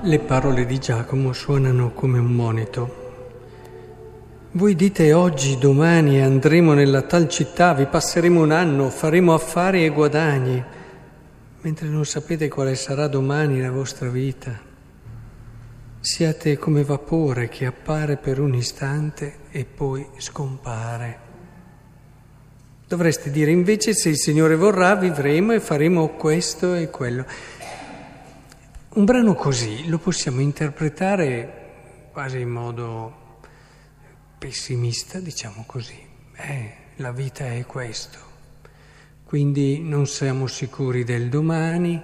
Le parole di Giacomo suonano come un monito. Voi dite oggi, domani andremo nella tal città, vi passeremo un anno, faremo affari e guadagni, mentre non sapete quale sarà domani la vostra vita. Siate come vapore che appare per un istante e poi scompare. Dovreste dire invece se il Signore vorrà vivremo e faremo questo e quello. Un brano così lo possiamo interpretare quasi in modo pessimista, diciamo così. Eh, la vita è questo. Quindi non siamo sicuri del domani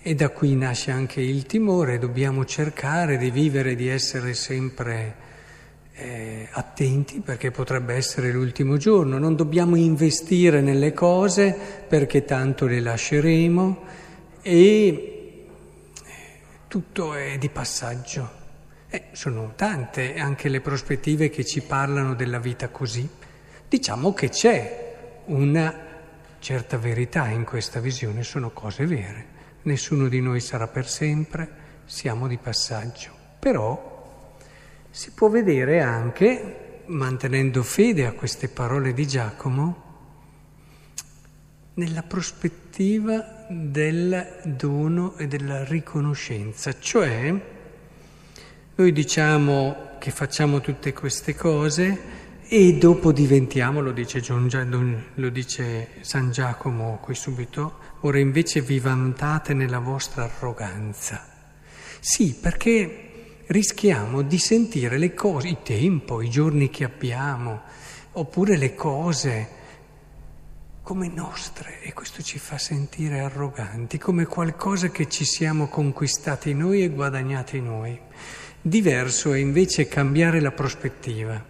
e da qui nasce anche il timore, dobbiamo cercare di vivere, di essere sempre eh, attenti perché potrebbe essere l'ultimo giorno, non dobbiamo investire nelle cose perché tanto le lasceremo e tutto è di passaggio. Eh, sono tante anche le prospettive che ci parlano della vita così. Diciamo che c'è una certa verità in questa visione, sono cose vere. Nessuno di noi sarà per sempre, siamo di passaggio. Però si può vedere anche, mantenendo fede a queste parole di Giacomo, nella prospettiva del dono e della riconoscenza, cioè noi diciamo che facciamo tutte queste cose e dopo diventiamo, lo dice, John, lo dice San Giacomo qui subito, ora invece vi vantate nella vostra arroganza. Sì, perché rischiamo di sentire le cose, il tempo, i giorni che abbiamo, oppure le cose come nostre e questo ci fa sentire arroganti, come qualcosa che ci siamo conquistati noi e guadagnati noi. Diverso è invece cambiare la prospettiva.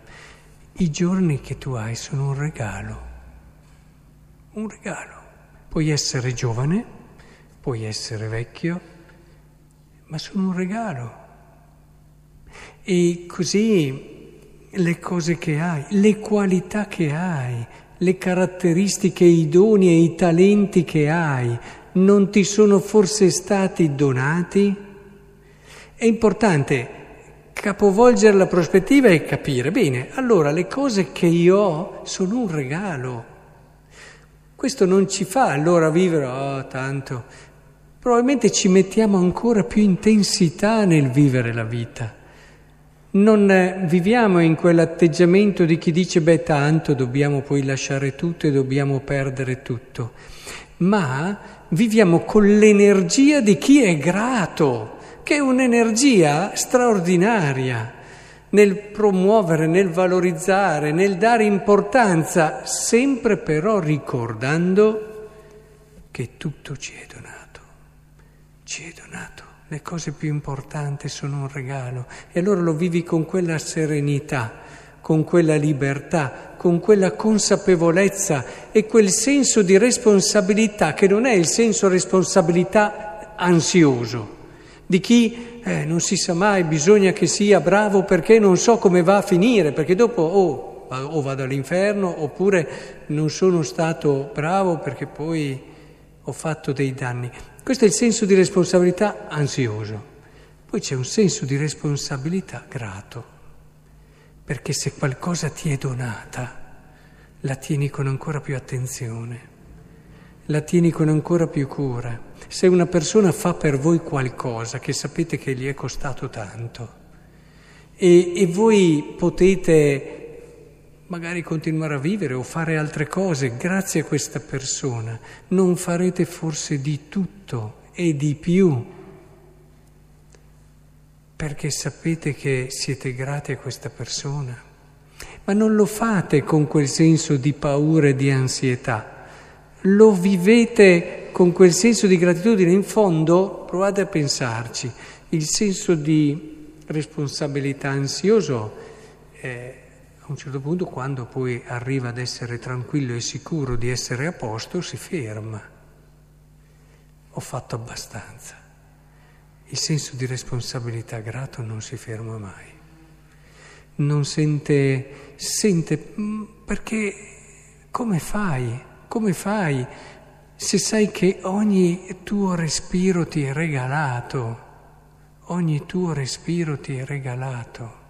I giorni che tu hai sono un regalo, un regalo. Puoi essere giovane, puoi essere vecchio, ma sono un regalo. E così le cose che hai, le qualità che hai, le caratteristiche, i doni e i talenti che hai, non ti sono forse stati donati? È importante capovolgere la prospettiva e capire, bene, allora le cose che io ho sono un regalo. Questo non ci fa allora vivere, oh tanto, probabilmente ci mettiamo ancora più intensità nel vivere la vita. Non eh, viviamo in quell'atteggiamento di chi dice beh tanto dobbiamo poi lasciare tutto e dobbiamo perdere tutto, ma viviamo con l'energia di chi è grato che è un'energia straordinaria nel promuovere, nel valorizzare, nel dare importanza, sempre però ricordando che tutto ci è donato, ci è donato. Le cose più importanti sono un regalo e allora lo vivi con quella serenità, con quella libertà, con quella consapevolezza e quel senso di responsabilità che non è il senso responsabilità ansioso di chi eh, non si sa mai, bisogna che sia bravo perché non so come va a finire, perché dopo oh, o vado all'inferno oppure non sono stato bravo perché poi ho fatto dei danni. Questo è il senso di responsabilità ansioso. Poi c'è un senso di responsabilità grato, perché se qualcosa ti è donata, la tieni con ancora più attenzione la tieni con ancora più cura. Se una persona fa per voi qualcosa che sapete che gli è costato tanto e, e voi potete magari continuare a vivere o fare altre cose grazie a questa persona, non farete forse di tutto e di più. Perché sapete che siete grati a questa persona, ma non lo fate con quel senso di paura e di ansietà. Lo vivete con quel senso di gratitudine, in fondo provate a pensarci, il senso di responsabilità ansioso eh, a un certo punto quando poi arriva ad essere tranquillo e sicuro di essere a posto si ferma. Ho fatto abbastanza. Il senso di responsabilità grato non si ferma mai. Non sente, sente mm, perché come fai? Come fai se sai che ogni tuo respiro ti è regalato? ogni tuo respiro ti è regalato.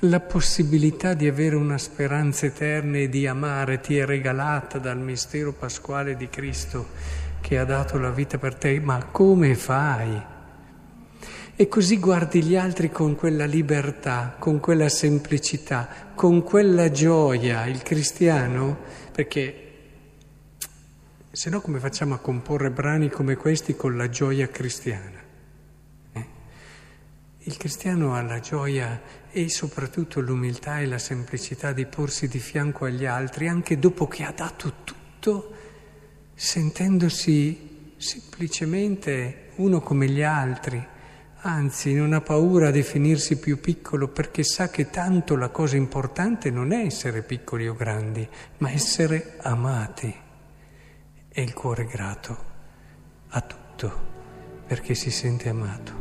La possibilità di avere una speranza eterna e di amare ti è regalata dal mistero pasquale di Cristo che ha dato la vita per te, ma come fai? E così guardi gli altri con quella libertà, con quella semplicità, con quella gioia. Il cristiano, perché se no come facciamo a comporre brani come questi con la gioia cristiana? Il cristiano ha la gioia e soprattutto l'umiltà e la semplicità di porsi di fianco agli altri anche dopo che ha dato tutto, sentendosi semplicemente uno come gli altri. Anzi, non ha paura a definirsi più piccolo perché sa che tanto la cosa importante non è essere piccoli o grandi, ma essere amati e il cuore grato a tutto perché si sente amato.